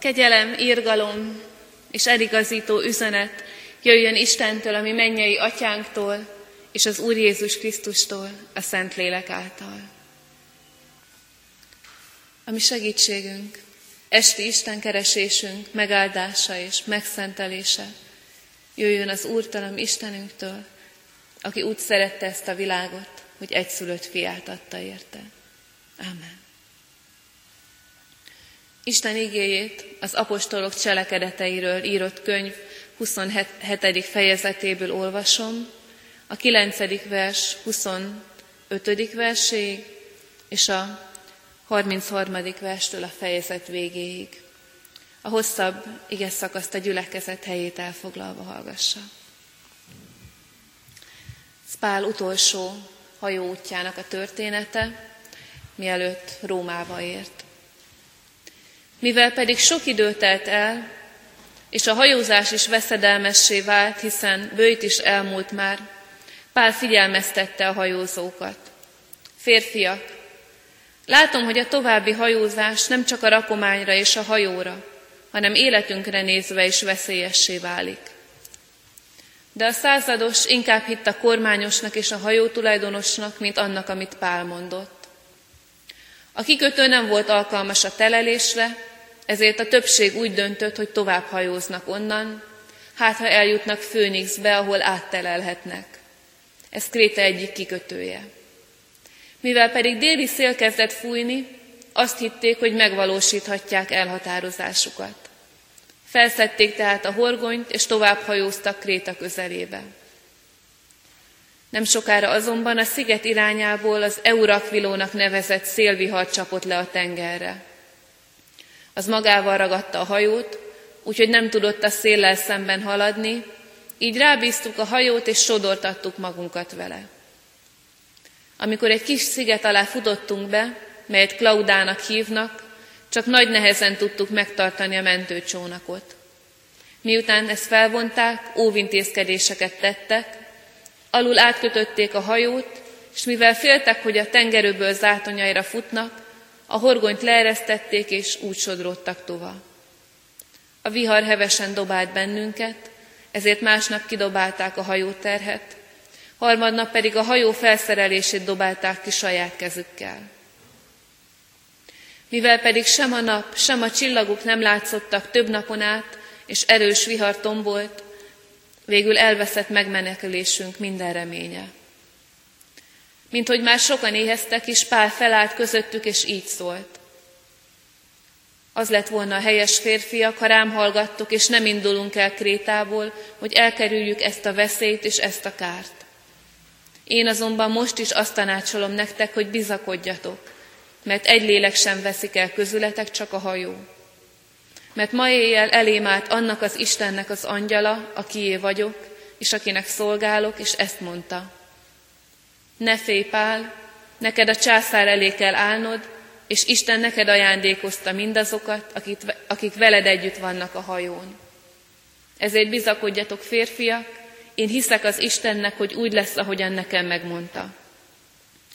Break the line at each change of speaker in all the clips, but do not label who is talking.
Kegyelem, írgalom és eligazító üzenet jöjjön Istentől, ami mennyei atyánktól, és az Úr Jézus Krisztustól, a Szentlélek által. Ami segítségünk, esti Isten keresésünk megáldása és megszentelése jöjjön az Úrtalam Istenünktől, aki úgy szerette ezt a világot, hogy egyszülött fiát adta érte. Amen. Isten igéjét az apostolok cselekedeteiről írott könyv 27. fejezetéből olvasom, a 9. vers 25. verséig, és a 33. verstől a fejezet végéig. A hosszabb ige szakaszt a gyülekezet helyét elfoglalva hallgassa. Spál utolsó hajóútjának a története, mielőtt Rómába ért. Mivel pedig sok idő telt el, és a hajózás is veszedelmessé vált, hiszen bőjt is elmúlt már, Pál figyelmeztette a hajózókat. Férfiak, látom, hogy a további hajózás nem csak a rakományra és a hajóra, hanem életünkre nézve is veszélyessé válik. De a százados inkább hitt a kormányosnak és a hajó tulajdonosnak, mint annak, amit Pál mondott. A kikötő nem volt alkalmas a telelésre, ezért a többség úgy döntött, hogy tovább hajóznak onnan, hát ha eljutnak Főnixbe, ahol áttelelhetnek. Ez Kréta egyik kikötője. Mivel pedig déli szél kezdett fújni, azt hitték, hogy megvalósíthatják elhatározásukat. Felszedték tehát a horgonyt, és tovább hajóztak Kréta közelébe. Nem sokára azonban a sziget irányából az Eurakvilónak nevezett szélvihar csapott le a tengerre. Az magával ragadta a hajót, úgyhogy nem tudott a széllel szemben haladni, így rábíztuk a hajót, és sodortattuk magunkat vele. Amikor egy kis sziget alá futottunk be, melyet Klaudának hívnak, csak nagy nehezen tudtuk megtartani a mentőcsónakot. Miután ezt felvonták, óvintézkedéseket tettek, alul átkötötték a hajót, és mivel féltek, hogy a tengerőből zátonyára futnak, a horgonyt leeresztették, és úgy sodródtak tovább. A vihar hevesen dobált bennünket, ezért másnap kidobálták a hajóterhet, harmadnap pedig a hajó felszerelését dobálták ki saját kezükkel. Mivel pedig sem a nap, sem a csillagok nem látszottak több napon át, és erős vihar tombolt, végül elveszett megmenekülésünk minden reménye. Mint hogy már sokan éheztek is, Pál felállt közöttük, és így szólt. Az lett volna a helyes férfiak, ha rám hallgattok, és nem indulunk el Krétából, hogy elkerüljük ezt a veszélyt és ezt a kárt. Én azonban most is azt tanácsolom nektek, hogy bizakodjatok, mert egy lélek sem veszik el közületek, csak a hajó. Mert ma éjjel elém állt annak az Istennek az angyala, akié vagyok, és akinek szolgálok, és ezt mondta. Ne félj, Pál, neked a császár elé kell állnod, és Isten neked ajándékozta mindazokat, akik, akik veled együtt vannak a hajón. Ezért bizakodjatok, férfiak, én hiszek az Istennek, hogy úgy lesz, ahogyan nekem megmondta.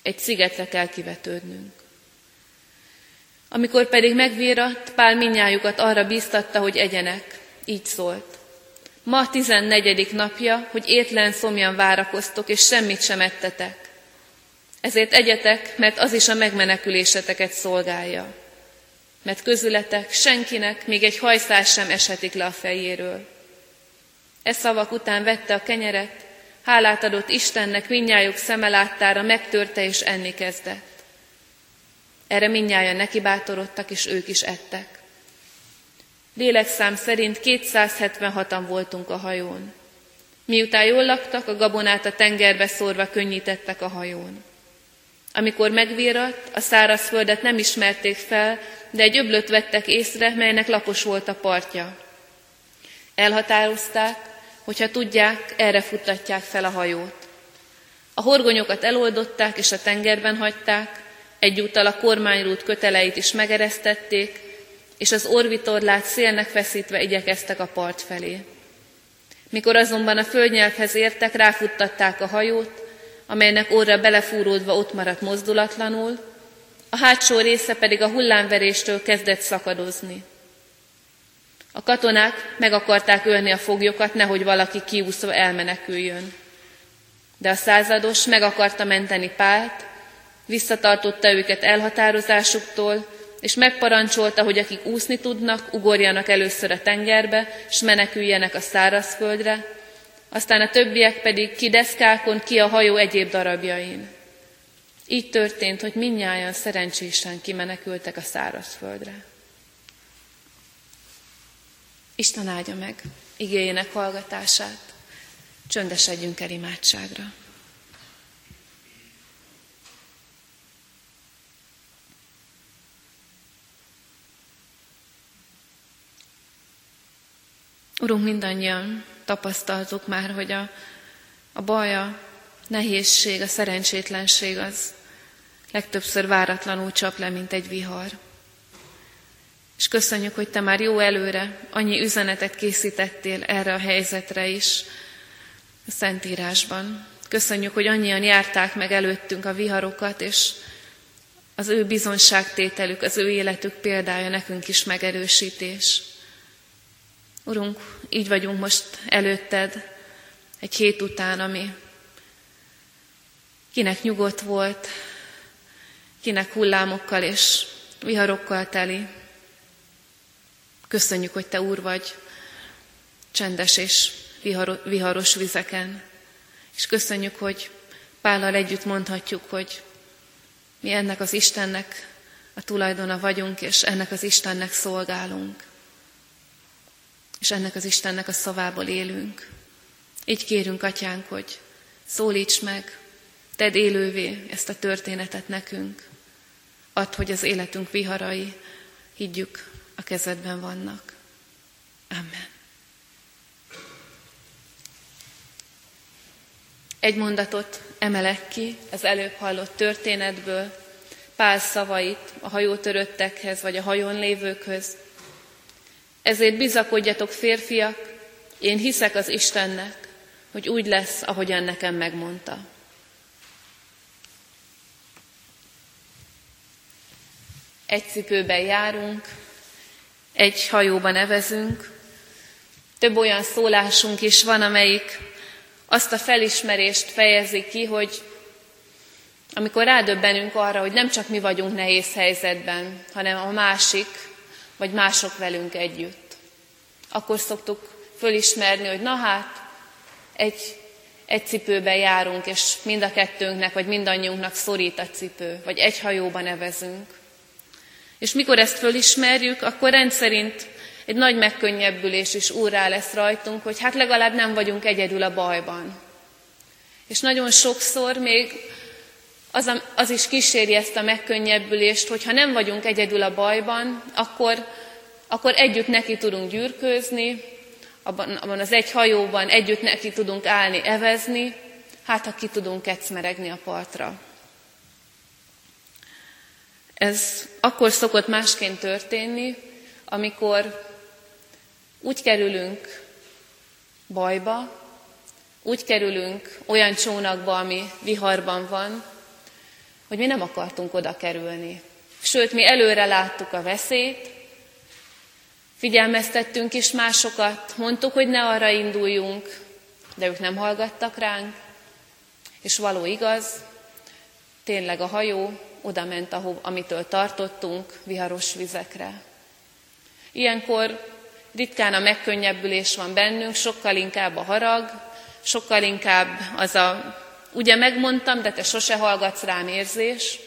Egy szigetre kell kivetődnünk. Amikor pedig megvíratt, Pál minnyájukat arra bíztatta, hogy egyenek. Így szólt. Ma tizennegyedik napja, hogy étlen szomjan várakoztok, és semmit sem ettetek. Ezért egyetek, mert az is a megmeneküléseteket szolgálja. Mert közületek senkinek még egy hajszás sem esetik le a fejéről. E szavak után vette a kenyeret, hálát adott Istennek minnyájuk szeme láttára, megtörte és enni kezdett. Erre minnyáján nekibátorodtak, és ők is ettek. Lélekszám szerint 276-an voltunk a hajón. Miután jól laktak, a gabonát a tengerbe szórva könnyítettek a hajón. Amikor megvíratt, a szárazföldet nem ismerték fel, de egy öblöt vettek észre, melynek lapos volt a partja. Elhatározták, hogyha tudják, erre futtatják fel a hajót. A horgonyokat eloldották és a tengerben hagyták, egyúttal a kormányrút köteleit is megeresztették, és az orvitorlát szélnek feszítve igyekeztek a part felé. Mikor azonban a földnyelvhez értek, ráfuttatták a hajót, amelynek óra belefúródva ott maradt mozdulatlanul, a hátsó része pedig a hullámveréstől kezdett szakadozni. A katonák meg akarták ölni a foglyokat, nehogy valaki kiúszva elmeneküljön. De a százados meg akarta menteni Pált, visszatartotta őket elhatározásuktól, és megparancsolta, hogy akik úszni tudnak, ugorjanak először a tengerbe, és meneküljenek a szárazföldre, aztán a többiek pedig ki deszkákon, ki a hajó egyéb darabjain. Így történt, hogy minnyáján szerencsésen kimenekültek a szárazföldre. Isten áldja meg igényének hallgatását, csöndesedjünk el imádságra. Urunk, mindannyian tapasztaltuk már, hogy a, a baj, a nehézség, a szerencsétlenség az legtöbbször váratlanul csap le, mint egy vihar. És köszönjük, hogy Te már jó előre annyi üzenetet készítettél erre a helyzetre is a Szentírásban. Köszönjük, hogy annyian járták meg előttünk a viharokat, és az ő bizonságtételük, az ő életük példája nekünk is megerősítés. Urunk, így vagyunk most előtted egy hét után, ami kinek nyugodt volt, kinek hullámokkal és viharokkal teli. Köszönjük, hogy Te Úr vagy csendes és viharos vizeken. És köszönjük, hogy Pállal együtt mondhatjuk, hogy mi ennek az Istennek a tulajdona vagyunk, és ennek az Istennek szolgálunk és ennek az Istennek a szavából élünk. Így kérünk, Atyánk, hogy szólíts meg, tedd élővé ezt a történetet nekünk. Add, hogy az életünk viharai, higgyük, a kezedben vannak. Amen. Egy mondatot emelek ki az előbb hallott történetből, Pál szavait a hajótöröttekhez vagy a hajón lévőkhöz, ezért bizakodjatok férfiak, én hiszek az Istennek, hogy úgy lesz, ahogyan nekem megmondta. Egy cipőben járunk, egy hajóban evezünk, több olyan szólásunk is van, amelyik azt a felismerést fejezi ki, hogy amikor rádöbbenünk arra, hogy nem csak mi vagyunk nehéz helyzetben, hanem a másik, vagy mások velünk együtt. Akkor szoktuk fölismerni, hogy na hát, egy, egy cipőben járunk, és mind a kettőnknek, vagy mindannyiunknak szorít a cipő, vagy egy hajóban nevezünk. És mikor ezt fölismerjük, akkor rendszerint egy nagy megkönnyebbülés is úrrá lesz rajtunk, hogy hát legalább nem vagyunk egyedül a bajban. És nagyon sokszor még az, az is kíséri ezt a megkönnyebbülést, hogy ha nem vagyunk egyedül a bajban, akkor, akkor együtt neki tudunk gyűrkőzni, abban, abban az egy hajóban együtt neki tudunk állni, evezni, hát ha ki tudunk kecmeregni a partra. Ez akkor szokott másként történni, amikor úgy kerülünk bajba, úgy kerülünk olyan csónakba, ami viharban van, hogy mi nem akartunk oda kerülni. Sőt, mi előre láttuk a veszélyt, figyelmeztettünk is másokat, mondtuk, hogy ne arra induljunk, de ők nem hallgattak ránk, és való igaz, tényleg a hajó oda ment, ahol, amitől tartottunk, viharos vizekre. Ilyenkor ritkán a megkönnyebbülés van bennünk, sokkal inkább a harag, sokkal inkább az a Ugye megmondtam, de te sose hallgatsz rám érzés,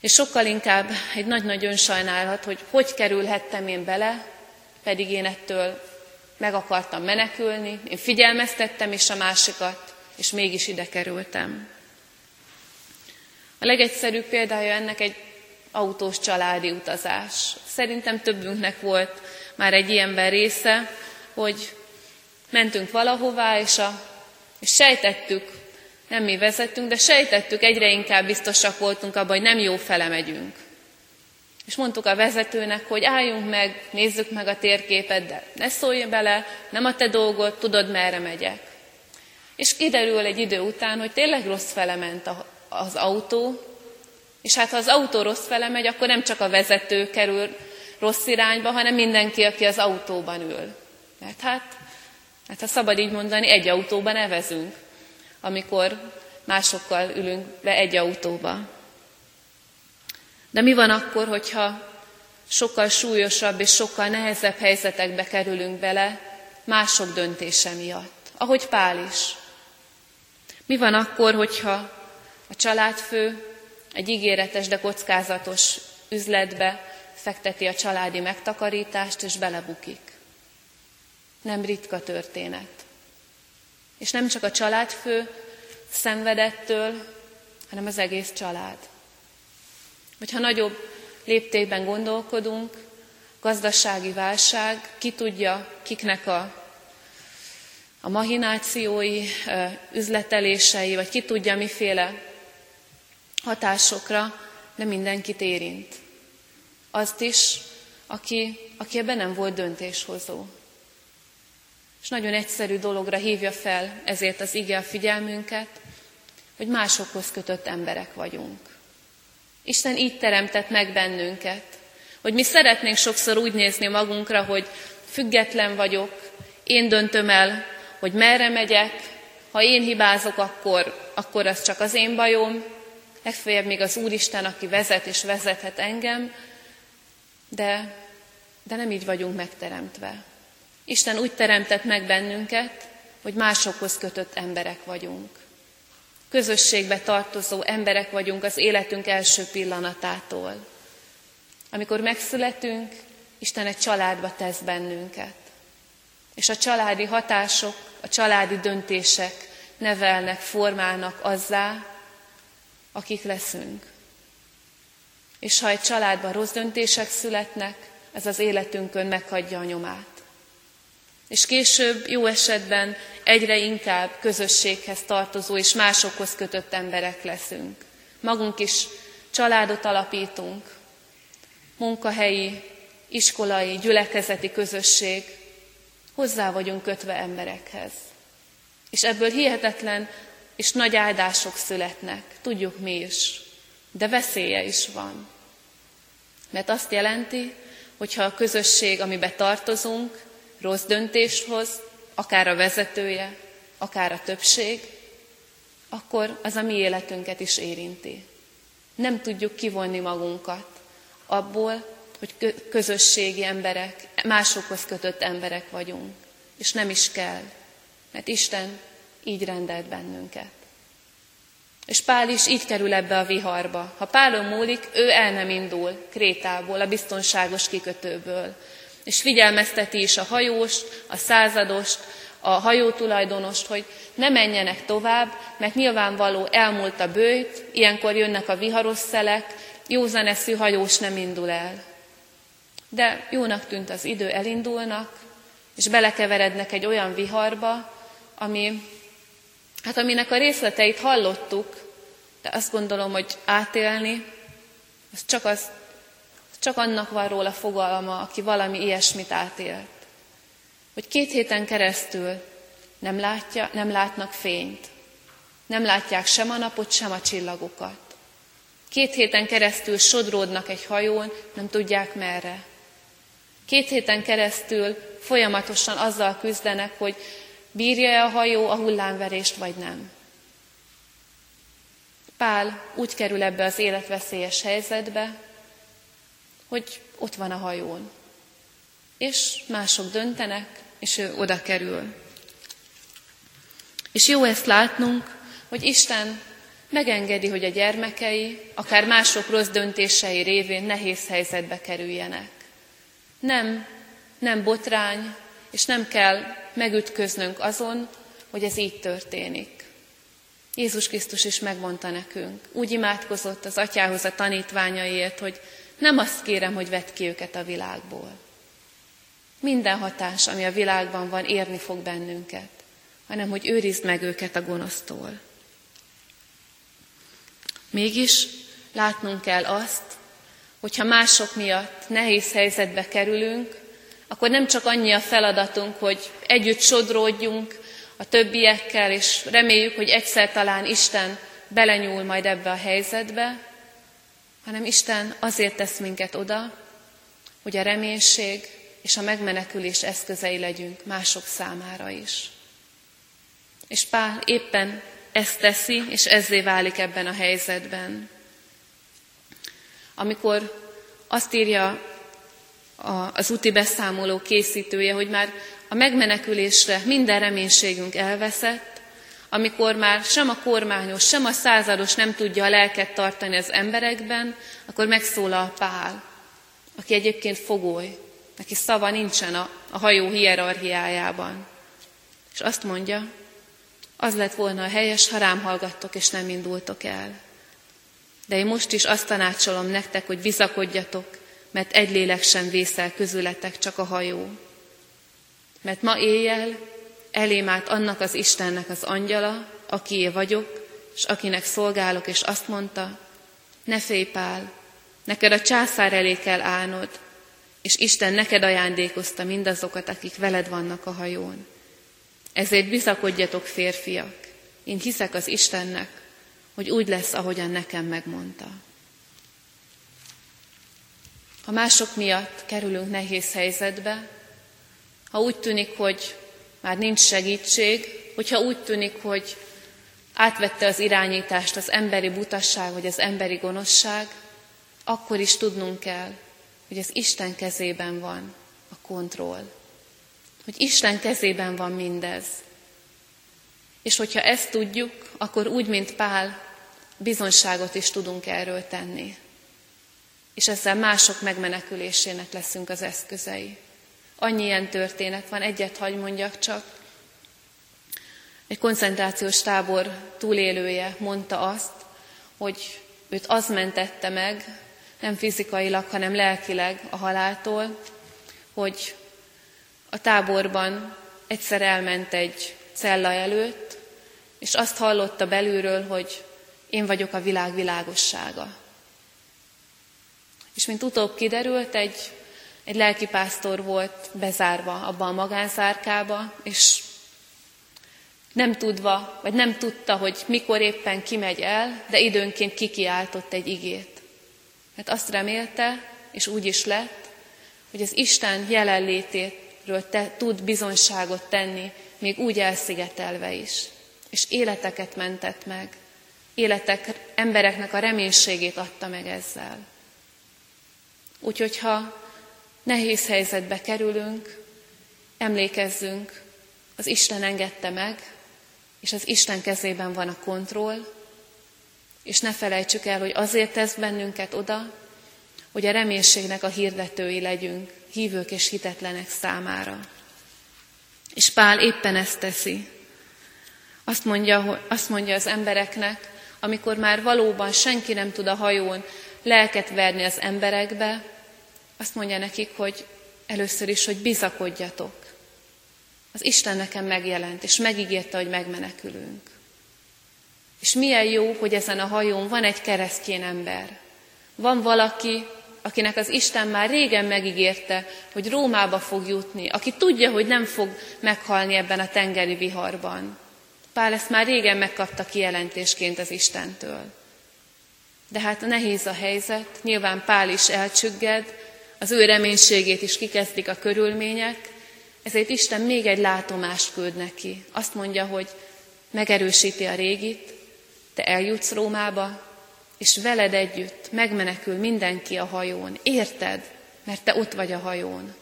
és sokkal inkább egy nagy-nagy önsajnálat, hogy hogy kerülhettem én bele, pedig én ettől meg akartam menekülni, én figyelmeztettem is a másikat, és mégis ide kerültem. A legegyszerűbb példája ennek egy autós családi utazás. Szerintem többünknek volt már egy ilyenben része, hogy mentünk valahová, és, a, és sejtettük, nem mi vezettünk, de sejtettük, egyre inkább biztosak voltunk abban, hogy nem jó fele megyünk. És mondtuk a vezetőnek, hogy álljunk meg, nézzük meg a térképet, de ne szólj bele, nem a te dolgod, tudod, merre megyek. És kiderül egy idő után, hogy tényleg rossz fele ment az autó, és hát ha az autó rossz fele megy, akkor nem csak a vezető kerül rossz irányba, hanem mindenki, aki az autóban ül. Mert hát, hát ha szabad így mondani, egy autóban evezünk, amikor másokkal ülünk be egy autóba. De mi van akkor, hogyha sokkal súlyosabb és sokkal nehezebb helyzetekbe kerülünk bele mások döntése miatt, ahogy Pál is. Mi van akkor, hogyha a családfő egy ígéretes, de kockázatos üzletbe fekteti a családi megtakarítást, és belebukik. Nem ritka történet. És nem csak a családfő szenvedettől, hanem az egész család. Vagy ha nagyobb léptékben gondolkodunk, gazdasági válság, ki tudja, kiknek a, a mahinációi, üzletelései, vagy ki tudja, miféle hatásokra, de mindenkit érint. Azt is, aki, aki ebben nem volt döntéshozó. És nagyon egyszerű dologra hívja fel ezért az ige a figyelmünket, hogy másokhoz kötött emberek vagyunk. Isten így teremtett meg bennünket, hogy mi szeretnénk sokszor úgy nézni magunkra, hogy független vagyok, én döntöm el, hogy merre megyek, ha én hibázok, akkor, akkor az csak az én bajom, legfeljebb még az Úristen, aki vezet és vezethet engem, de, de nem így vagyunk megteremtve. Isten úgy teremtett meg bennünket, hogy másokhoz kötött emberek vagyunk. Közösségbe tartozó emberek vagyunk az életünk első pillanatától. Amikor megszületünk, Isten egy családba tesz bennünket. És a családi hatások, a családi döntések nevelnek, formálnak azzá, akik leszünk. És ha egy családban rossz döntések születnek, ez az életünkön meghagyja a nyomát. És később jó esetben egyre inkább közösséghez tartozó és másokhoz kötött emberek leszünk. Magunk is családot alapítunk, munkahelyi, iskolai, gyülekezeti közösség, hozzá vagyunk kötve emberekhez. És ebből hihetetlen és nagy áldások születnek, tudjuk mi is, de veszélye is van. Mert azt jelenti, hogyha a közösség, amiben tartozunk, rossz döntést hoz, akár a vezetője, akár a többség, akkor az a mi életünket is érinti. Nem tudjuk kivonni magunkat abból, hogy közösségi emberek, másokhoz kötött emberek vagyunk. És nem is kell, mert Isten így rendelt bennünket. És Pál is így kerül ebbe a viharba. Ha Pálon múlik, ő el nem indul Krétából, a biztonságos kikötőből. És figyelmezteti is a hajóst, a századost, a hajótulajdonost, hogy ne menjenek tovább, mert nyilvánvaló elmúlt a bőjt, ilyenkor jönnek a viharos szelek, józan eszű hajós nem indul el. De jónak tűnt az idő, elindulnak, és belekeverednek egy olyan viharba, ami Hát aminek a részleteit hallottuk, de azt gondolom, hogy átélni, az csak, az, csak annak van róla fogalma, aki valami ilyesmit átélt. Hogy két héten keresztül nem, látja, nem látnak fényt, nem látják sem a napot, sem a csillagokat. Két héten keresztül sodródnak egy hajón, nem tudják merre. Két héten keresztül folyamatosan azzal küzdenek, hogy Bírja-e a hajó a hullámverést, vagy nem? Pál úgy kerül ebbe az életveszélyes helyzetbe, hogy ott van a hajón. És mások döntenek, és ő oda kerül. És jó ezt látnunk, hogy Isten megengedi, hogy a gyermekei, akár mások rossz döntései révén nehéz helyzetbe kerüljenek. Nem, nem botrány, és nem kell megütköznünk azon, hogy ez így történik. Jézus Krisztus is megmondta nekünk, úgy imádkozott az atyához a tanítványaiért, hogy nem azt kérem, hogy vedd ki őket a világból. Minden hatás, ami a világban van, érni fog bennünket, hanem hogy őrizd meg őket a gonosztól. Mégis látnunk kell azt, hogyha mások miatt nehéz helyzetbe kerülünk, akkor nem csak annyi a feladatunk, hogy együtt sodródjunk a többiekkel, és reméljük, hogy egyszer talán Isten belenyúl majd ebbe a helyzetbe, hanem Isten azért tesz minket oda, hogy a reménység és a megmenekülés eszközei legyünk mások számára is. És Pál éppen ezt teszi, és ezzé válik ebben a helyzetben. Amikor azt írja az úti beszámoló készítője, hogy már a megmenekülésre minden reménységünk elveszett, amikor már sem a kormányos, sem a százados nem tudja a lelket tartani az emberekben, akkor megszólal Pál, aki egyébként fogoly, neki szava nincsen a, a hajó hierarchiájában. És azt mondja, az lett volna a helyes, ha rám hallgattok, és nem indultok el. De én most is azt tanácsolom nektek, hogy bizakodjatok, mert egy lélek sem vészel közületek, csak a hajó. Mert ma éjjel elém állt annak az Istennek az angyala, akié vagyok, és akinek szolgálok, és azt mondta, ne félj Pál, neked a császár elé kell állnod, és Isten neked ajándékozta mindazokat, akik veled vannak a hajón. Ezért bizakodjatok, férfiak, én hiszek az Istennek, hogy úgy lesz, ahogyan nekem megmondta. Ha mások miatt kerülünk nehéz helyzetbe, ha úgy tűnik, hogy már nincs segítség, hogyha úgy tűnik, hogy átvette az irányítást az emberi butasság vagy az emberi gonoszság, akkor is tudnunk kell, hogy az Isten kezében van a kontroll. Hogy Isten kezében van mindez. És hogyha ezt tudjuk, akkor úgy, mint Pál, bizonságot is tudunk erről tenni. És ezzel mások megmenekülésének leszünk az eszközei. Annyi ilyen történet van, egyet hagy mondjak csak. Egy koncentrációs tábor túlélője mondta azt, hogy őt az mentette meg, nem fizikailag, hanem lelkileg a haláltól, hogy a táborban egyszer elment egy cella előtt, és azt hallotta belülről, hogy én vagyok a világ világossága. És mint utóbb kiderült, egy, egy lelkipásztor volt bezárva abba a magánszárkába, és nem tudva, vagy nem tudta, hogy mikor éppen kimegy el, de időnként kikiáltott egy igét. Mert azt remélte, és úgy is lett, hogy az Isten jelenlétéről te, tud bizonyságot tenni, még úgy elszigetelve is. És életeket mentett meg. Életek, embereknek a reménységét adta meg ezzel. Úgyhogy ha nehéz helyzetbe kerülünk, emlékezzünk, az Isten engedte meg, és az Isten kezében van a kontroll, és ne felejtsük el, hogy azért tesz bennünket oda, hogy a reménységnek a hirdetői legyünk, hívők és hitetlenek számára. És Pál éppen ezt teszi. Azt mondja, hogy, azt mondja az embereknek, amikor már valóban senki nem tud a hajón lelket verni az emberekbe, azt mondja nekik, hogy először is, hogy bizakodjatok. Az Isten nekem megjelent, és megígérte, hogy megmenekülünk. És milyen jó, hogy ezen a hajón van egy keresztjén ember. Van valaki, akinek az Isten már régen megígérte, hogy Rómába fog jutni, aki tudja, hogy nem fog meghalni ebben a tengeri viharban. Pál ezt már régen megkapta kijelentésként az Istentől. De hát nehéz a helyzet, nyilván Pál is elcsügged, az ő reménységét is kikezdik a körülmények, ezért Isten még egy látomást küld neki. Azt mondja, hogy megerősíti a régit, te eljutsz Rómába, és veled együtt megmenekül mindenki a hajón. Érted? Mert te ott vagy a hajón.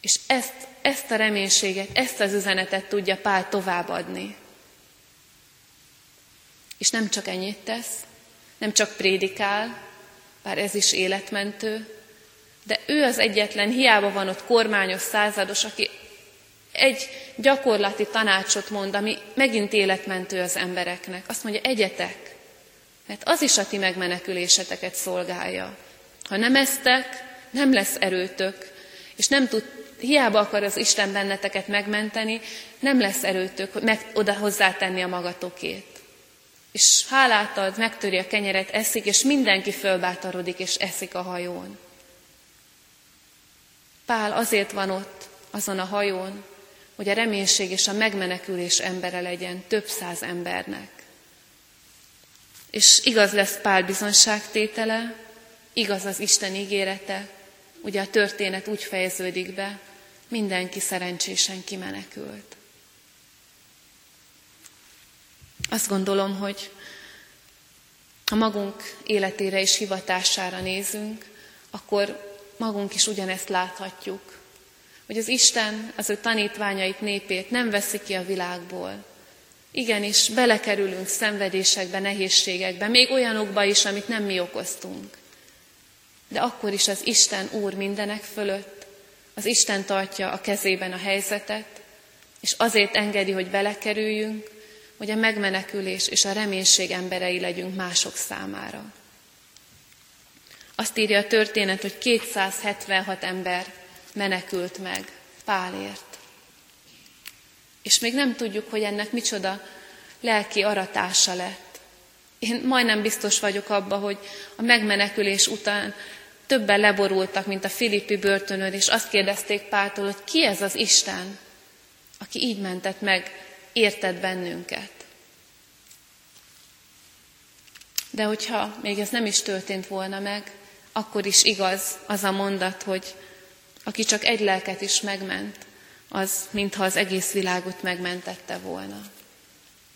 És ezt, ezt a reménységet, ezt az üzenetet tudja Pál továbbadni. És nem csak ennyit tesz, nem csak prédikál, bár ez is életmentő, de ő az egyetlen, hiába van ott kormányos százados, aki egy gyakorlati tanácsot mond, ami megint életmentő az embereknek. Azt mondja, egyetek, mert az is a ti megmeneküléseteket szolgálja. Ha nem eztek, nem lesz erőtök, és nem tud, hiába akar az Isten benneteket megmenteni, nem lesz erőtök meg, oda hozzátenni a magatokét. És hálát ad, megtöri a kenyeret, eszik, és mindenki fölbátorodik, és eszik a hajón. Pál azért van ott, azon a hajón, hogy a reménység és a megmenekülés embere legyen több száz embernek. És igaz lesz Pál bizonságtétele, igaz az Isten ígérete, ugye a történet úgy fejeződik be, mindenki szerencsésen kimenekült. Azt gondolom, hogy ha magunk életére és hivatására nézünk, akkor magunk is ugyanezt láthatjuk, hogy az Isten az ő tanítványait, népét nem veszi ki a világból. Igenis, belekerülünk szenvedésekbe, nehézségekbe, még olyanokba is, amit nem mi okoztunk. De akkor is az Isten Úr mindenek fölött, az Isten tartja a kezében a helyzetet, és azért engedi, hogy belekerüljünk, hogy a megmenekülés és a reménység emberei legyünk mások számára. Azt írja a történet, hogy 276 ember menekült meg Pálért. És még nem tudjuk, hogy ennek micsoda lelki aratása lett. Én majdnem biztos vagyok abba, hogy a megmenekülés után többen leborultak, mint a Filippi börtönön, és azt kérdezték Páltól, hogy ki ez az Isten, aki így mentett meg, érted bennünket. De hogyha még ez nem is történt volna meg, akkor is igaz az a mondat, hogy aki csak egy lelket is megment, az mintha az egész világot megmentette volna.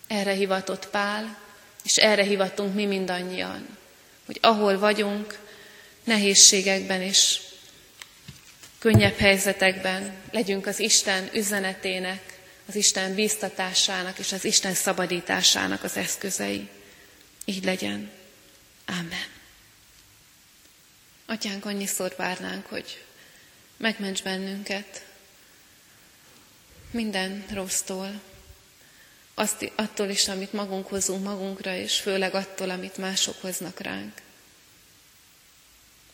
Erre hivatott Pál, és erre hivatunk mi mindannyian, hogy ahol vagyunk, nehézségekben és könnyebb helyzetekben legyünk az Isten üzenetének, az Isten bíztatásának és az Isten szabadításának az eszközei. Így legyen. Amen. Atyánk, annyiszor várnánk, hogy megments bennünket minden rossztól, azt, attól is, amit magunk hozunk magunkra, és főleg attól, amit mások hoznak ránk.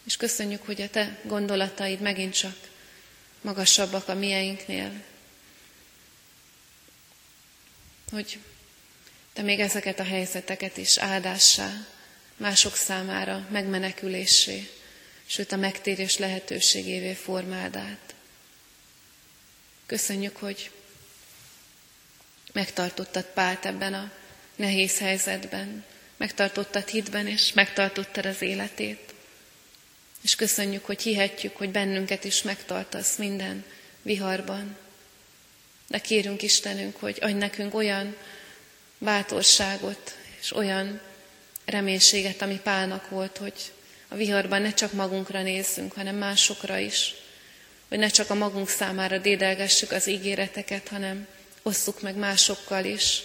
És köszönjük, hogy a te gondolataid megint csak magasabbak a mieinknél. Hogy te még ezeket a helyzeteket is áldássá, mások számára megmenekülésé, sőt a megtérés lehetőségévé formáld át. Köszönjük, hogy megtartottad Pált ebben a nehéz helyzetben, megtartottad hitben, és megtartottad az életét. És köszönjük, hogy hihetjük, hogy bennünket is megtartasz minden viharban. De kérünk Istenünk, hogy adj nekünk olyan bátorságot és olyan reménységet, ami Pálnak volt, hogy a viharban ne csak magunkra nézzünk, hanem másokra is. Hogy ne csak a magunk számára dédelgessük az ígéreteket, hanem osszuk meg másokkal is.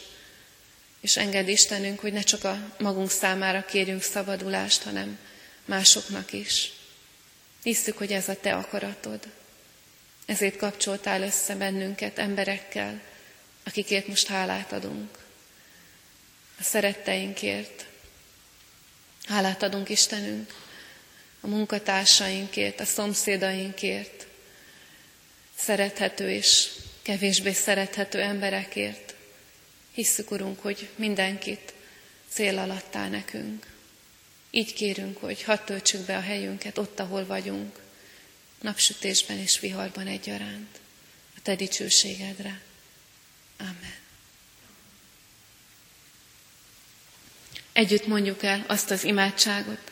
És enged Istenünk, hogy ne csak a magunk számára kérjünk szabadulást, hanem másoknak is. Hisszük, hogy ez a Te akaratod. Ezért kapcsoltál össze bennünket emberekkel, akikért most hálát adunk. A szeretteinkért. Hálát adunk Istenünk a munkatársainkért, a szomszédainkért, szerethető és kevésbé szerethető emberekért. Hisszük, Urunk, hogy mindenkit cél alatt áll nekünk. Így kérünk, hogy hadd töltsük be a helyünket ott, ahol vagyunk, napsütésben és viharban egyaránt, a Te dicsőségedre. Amen. Együtt mondjuk el azt az imádságot,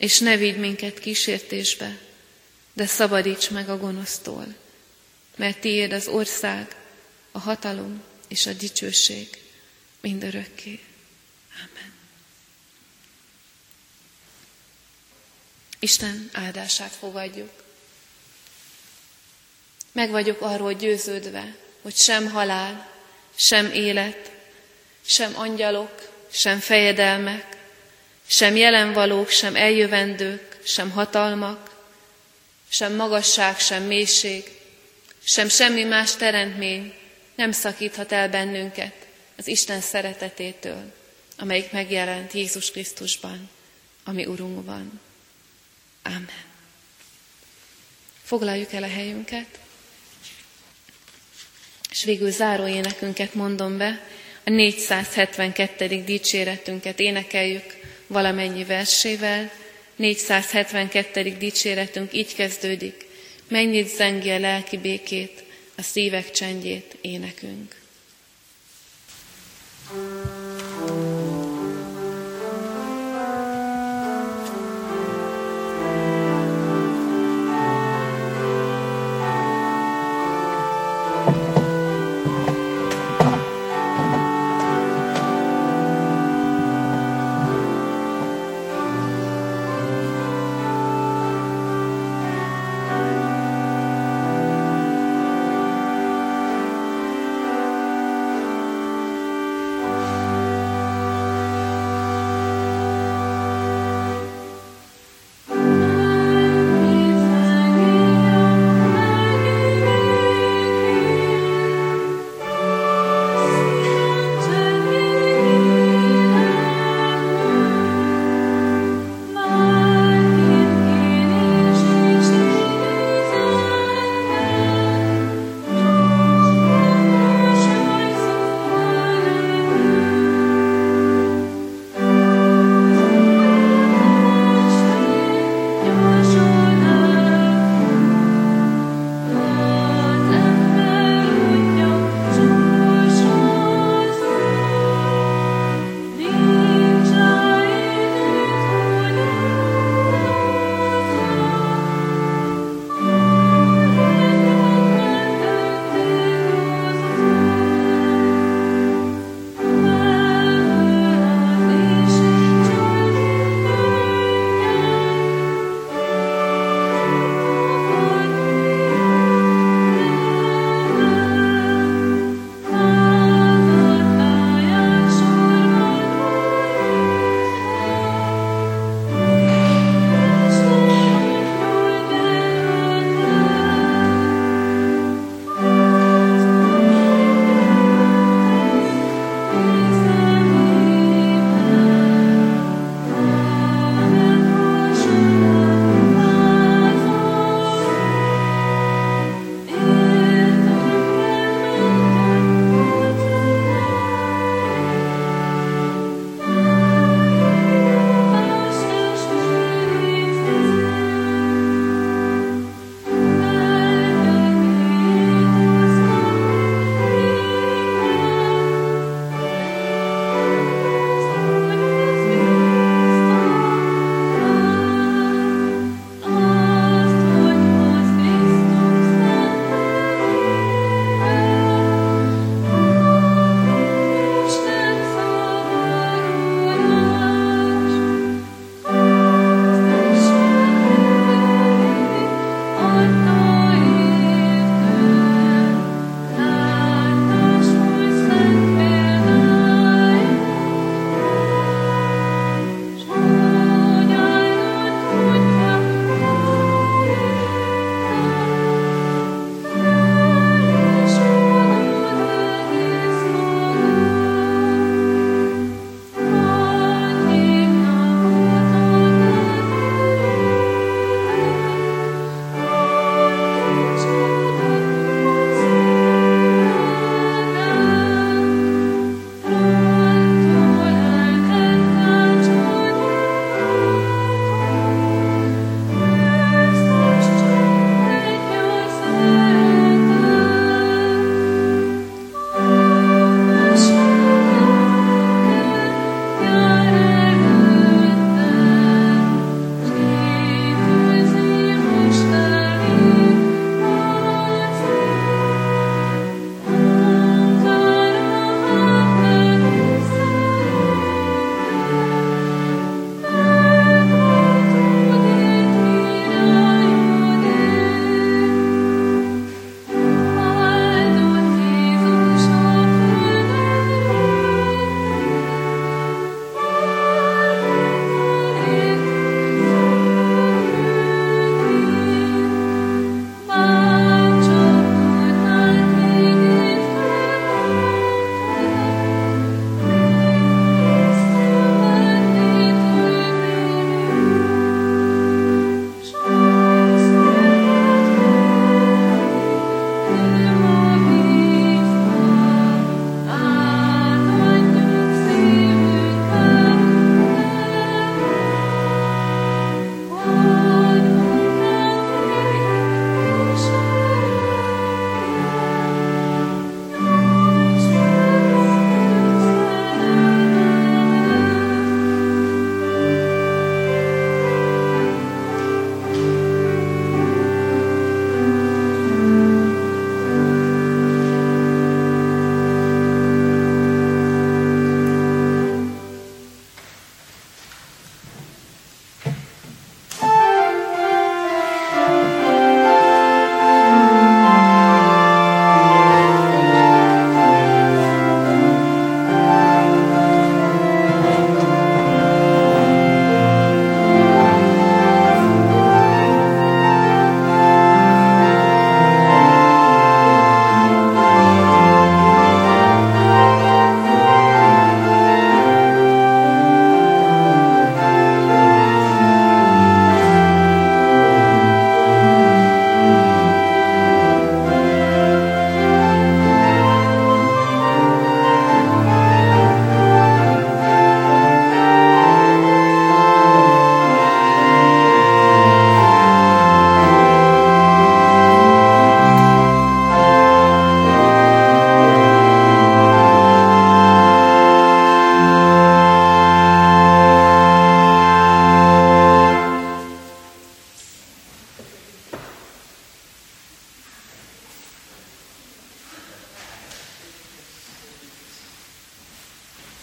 És ne vigy minket kísértésbe, de szabadíts meg a gonosztól, mert tiéd az ország, a hatalom és a dicsőség mindörökké. Amen. Isten áldását fogadjuk. Meg vagyok arról győződve, hogy sem halál, sem élet, sem angyalok, sem fejedelmek, sem jelenvalók, sem eljövendők, sem hatalmak, sem magasság, sem mélység, sem semmi más teremtmény nem szakíthat el bennünket az Isten szeretetétől, amelyik megjelent Jézus Krisztusban, ami Urunkban. Amen. Foglaljuk el a helyünket. És végül záró énekünket mondom be, a 472. dicséretünket énekeljük valamennyi versével. 472. dicséretünk így kezdődik, mennyit zengi a lelki békét, a szívek csendjét énekünk. thank you